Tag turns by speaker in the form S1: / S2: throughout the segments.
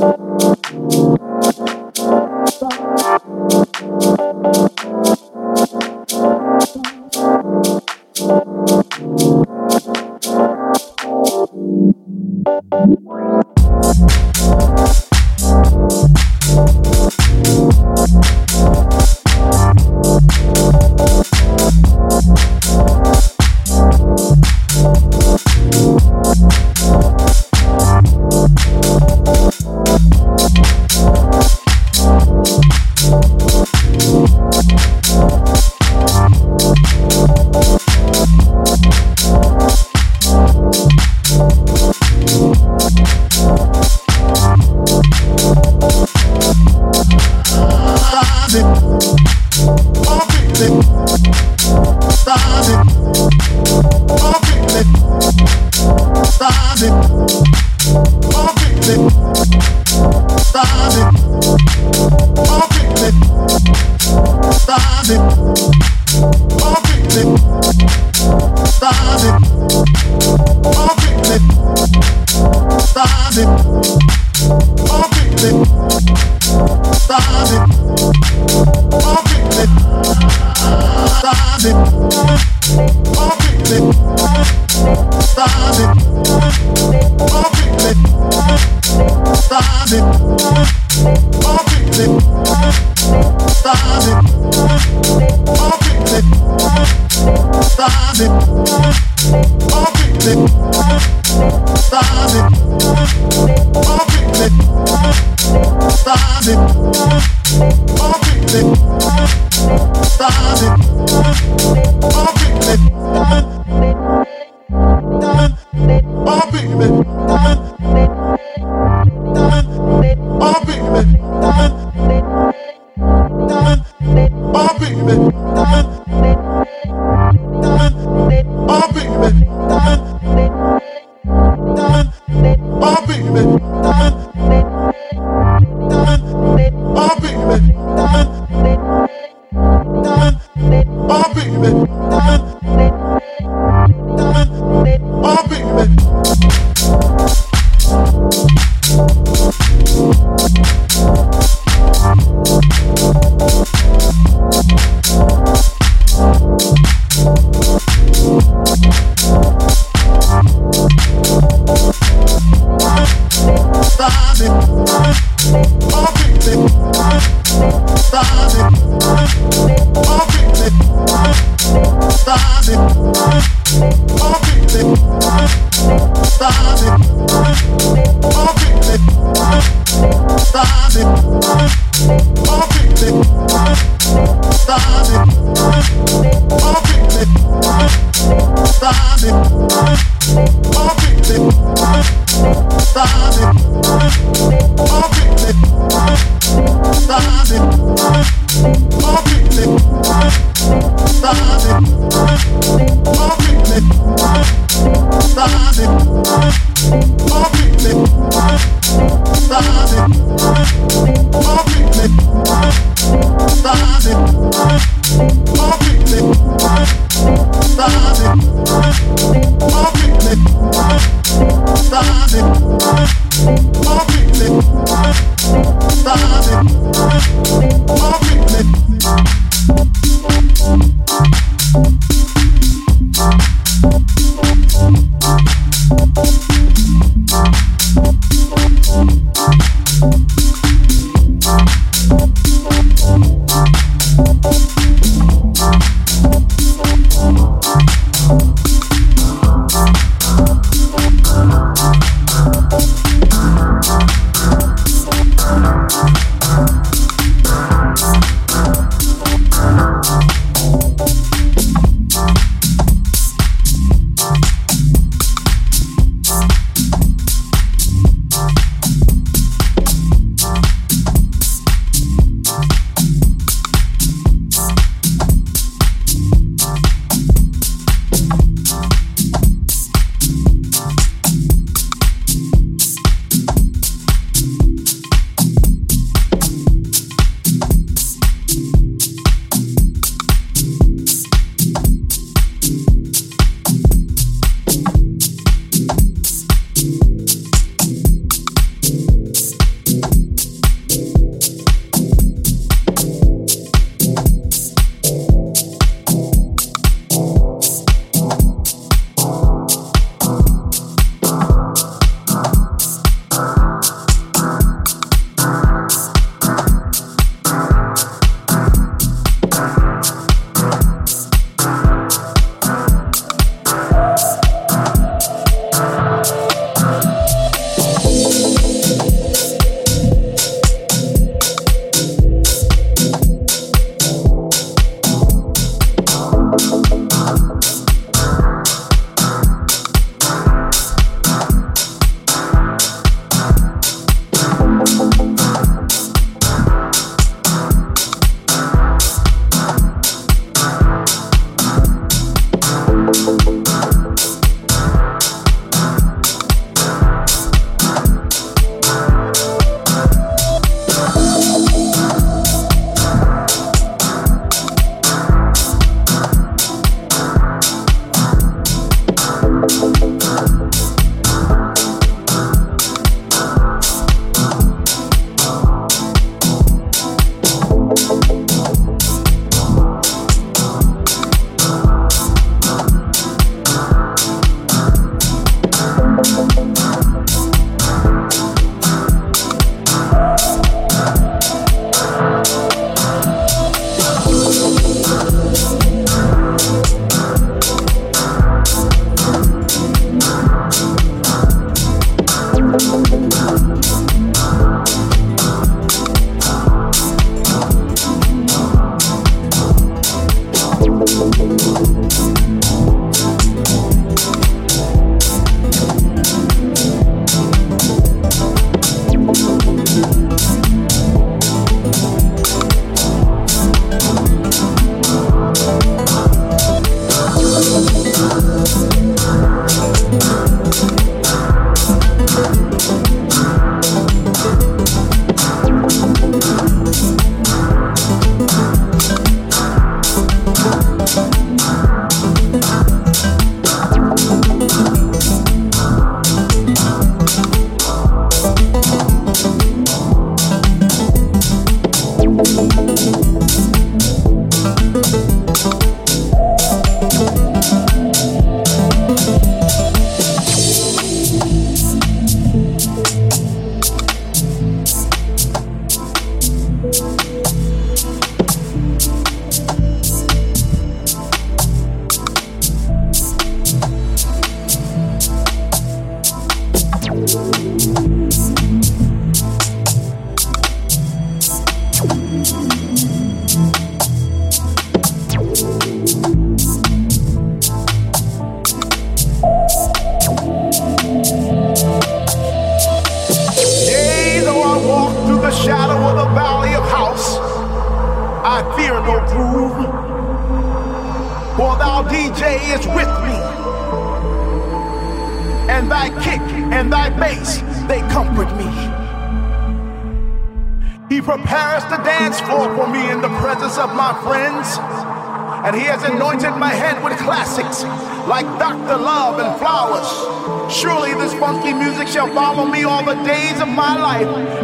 S1: Stop it.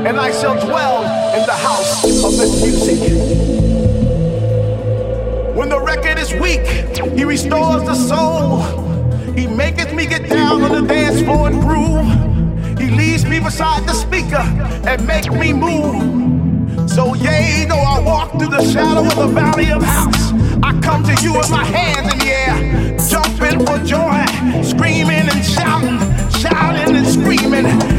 S2: And I shall dwell in the house of this music. When the record is weak, He restores the soul. He maketh me get down on the dance floor and groove. He leads me beside the speaker and make me move. So yea, though I walk through the shadow of the valley of house, I come to you with my hands in the air, jumping for joy, screaming and shouting, shouting and screaming.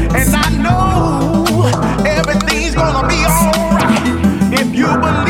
S2: You believe,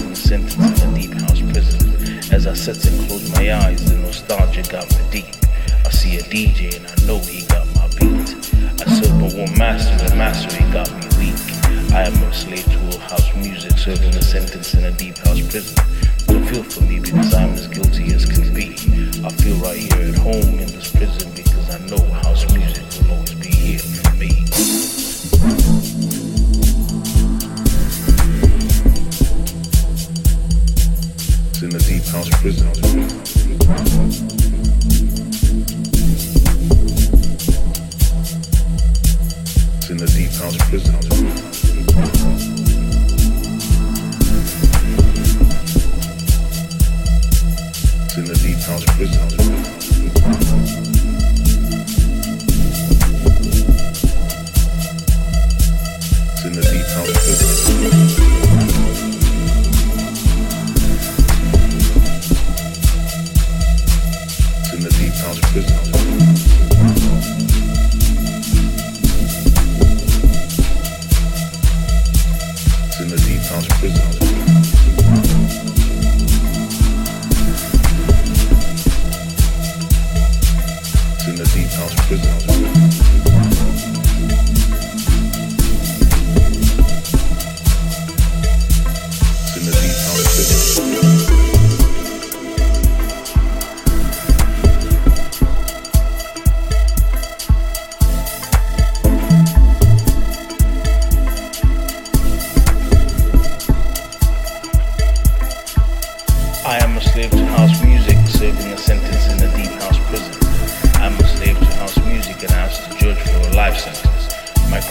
S2: and sentence in a deep house prison. As I sit and close my eyes, the nostalgia got me deep. I see a DJ and I know he got my beat. I serve but one master, the master he got me weak. I am a slave to house music, serving a sentence in a deep house prison. Don't feel for me because I'm as guilty as can be. I feel right here at home in this prison because I know house music will always be here
S3: for me. in the deep house prison.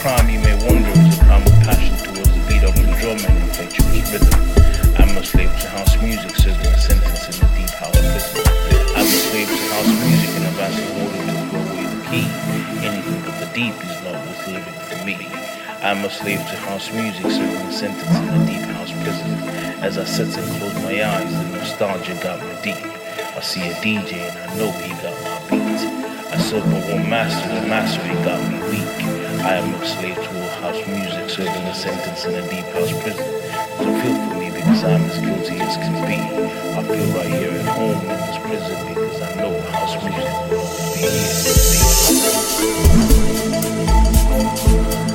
S3: crime you may wonder is a crime of passion towards the beat of the drum and infectious rhythm. I'm a slave to house music, says the sentence in the deep house prison. I'm a slave to house music and I've asked the warden to throw away the key. Anything but the deep is not worth living for me. I'm a slave to house music, serving sentence in the deep house prison. As I sit and close my eyes, the nostalgia got me deep. I see a DJ and I know he got my beat. I serve my one master, the master he got me weak. I am a slave to all house music, serving a sentence in a deep house prison. So feel for me because I'm as guilty as can be. I feel right here at home in this prison because I know house music will always be here.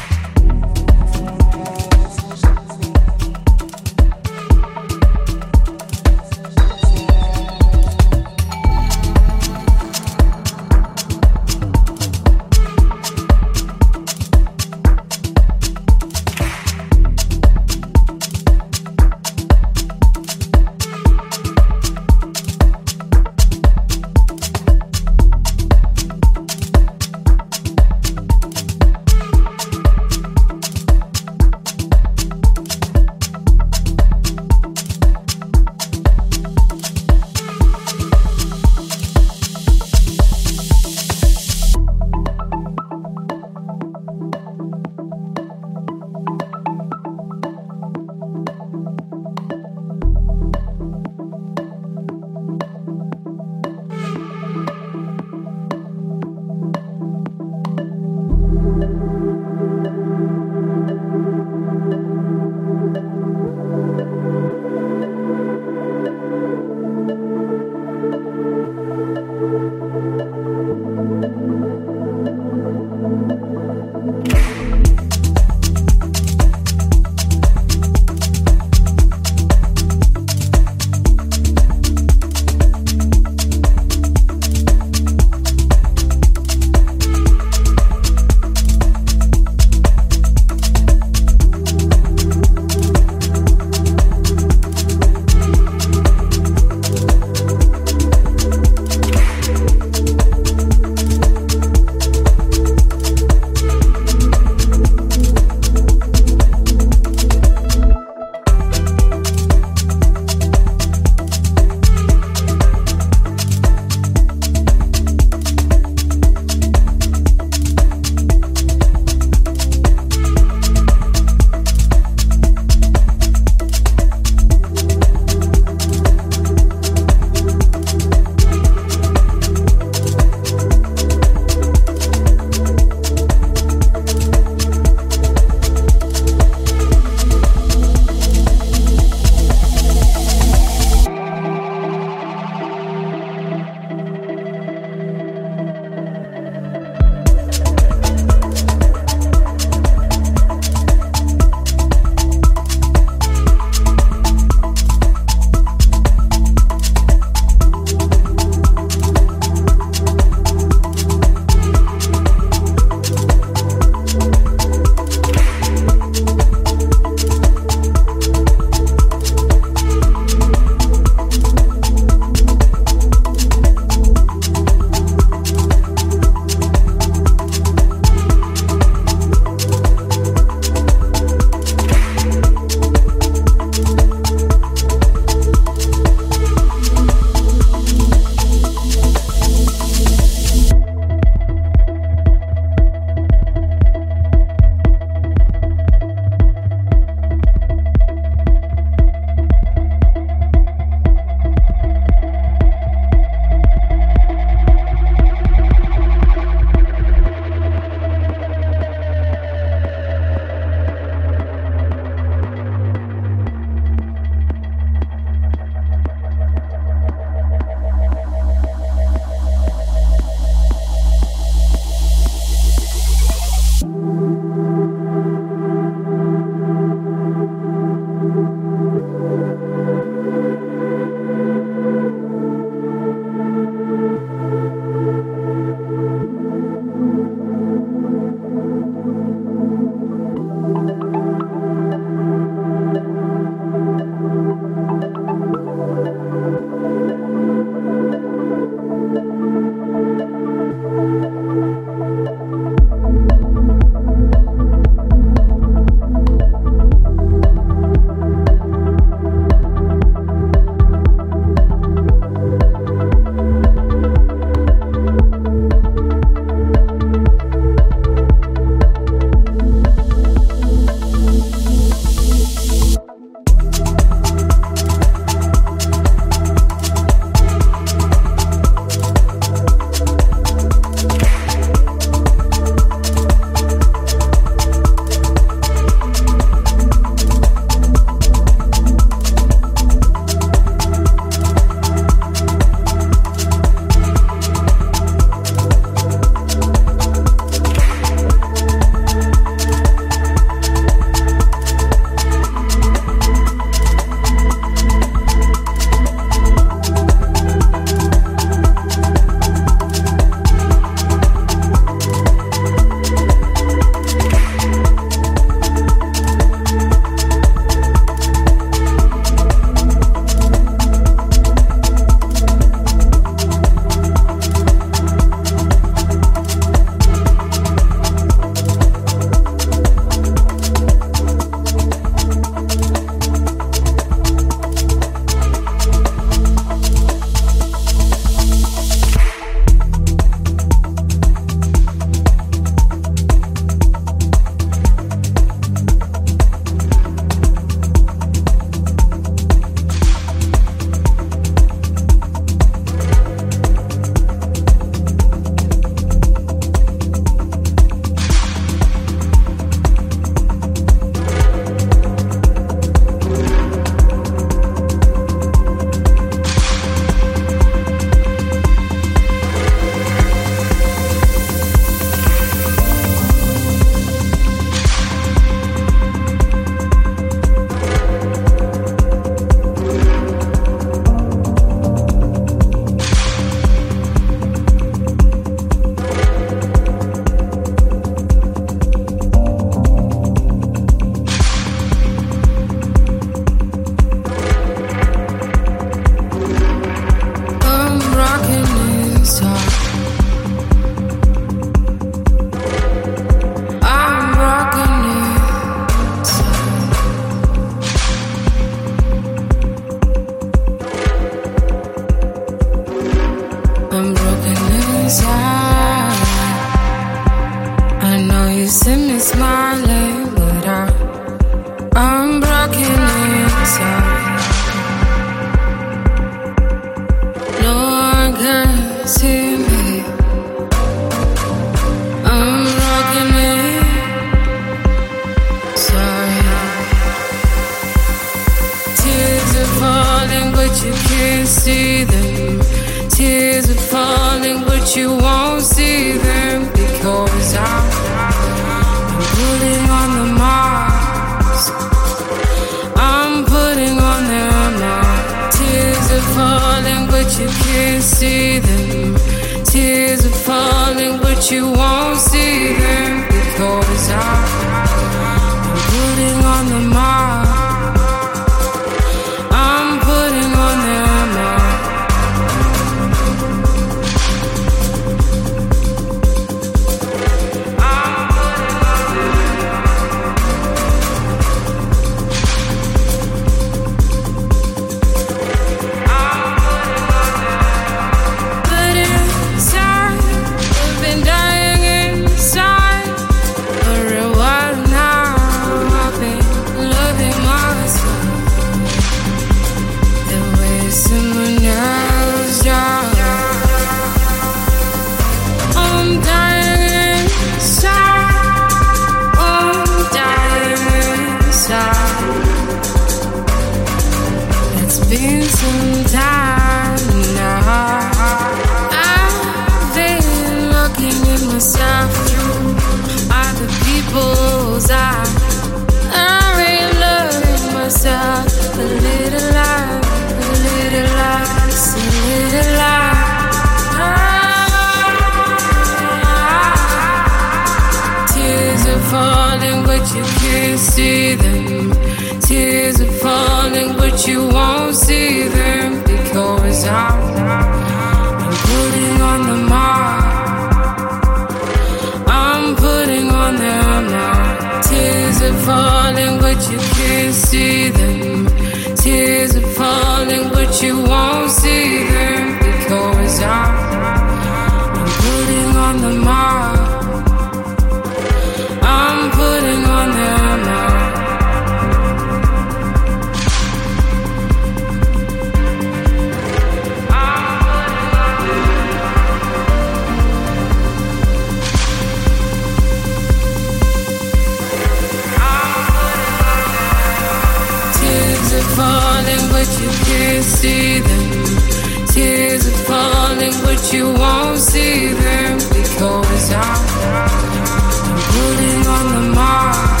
S3: can see them. Tears are falling, but you won't see them because I'm, I'm putting on the mark.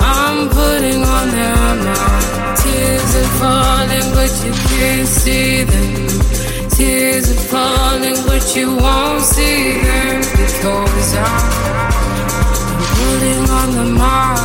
S3: I'm putting on the mark. Tears are falling, but you can't see them. Tears are falling, but you won't see them because I'm, I'm putting on the mark.